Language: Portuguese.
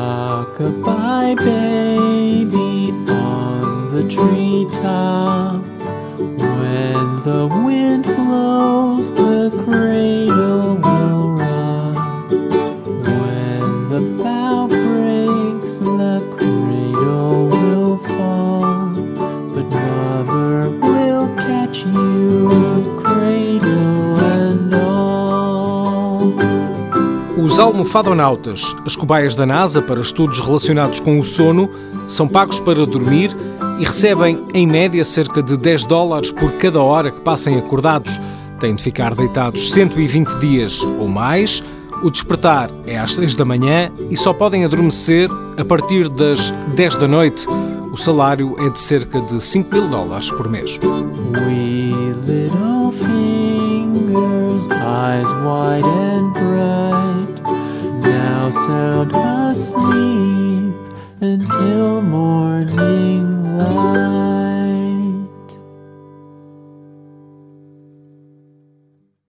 Rockabye baby on the treetop. When the wind blows, Os almofadonautas, as cobaias da NASA para estudos relacionados com o sono, são pagos para dormir e recebem, em média, cerca de 10 dólares por cada hora que passem acordados. Têm de ficar deitados 120 dias ou mais. O despertar é às 6 da manhã e só podem adormecer a partir das 10 da noite. Salário é de cerca de 5 mil dólares por mês. Wee little fingers, eyes wide and bright, now sound asleep until morning.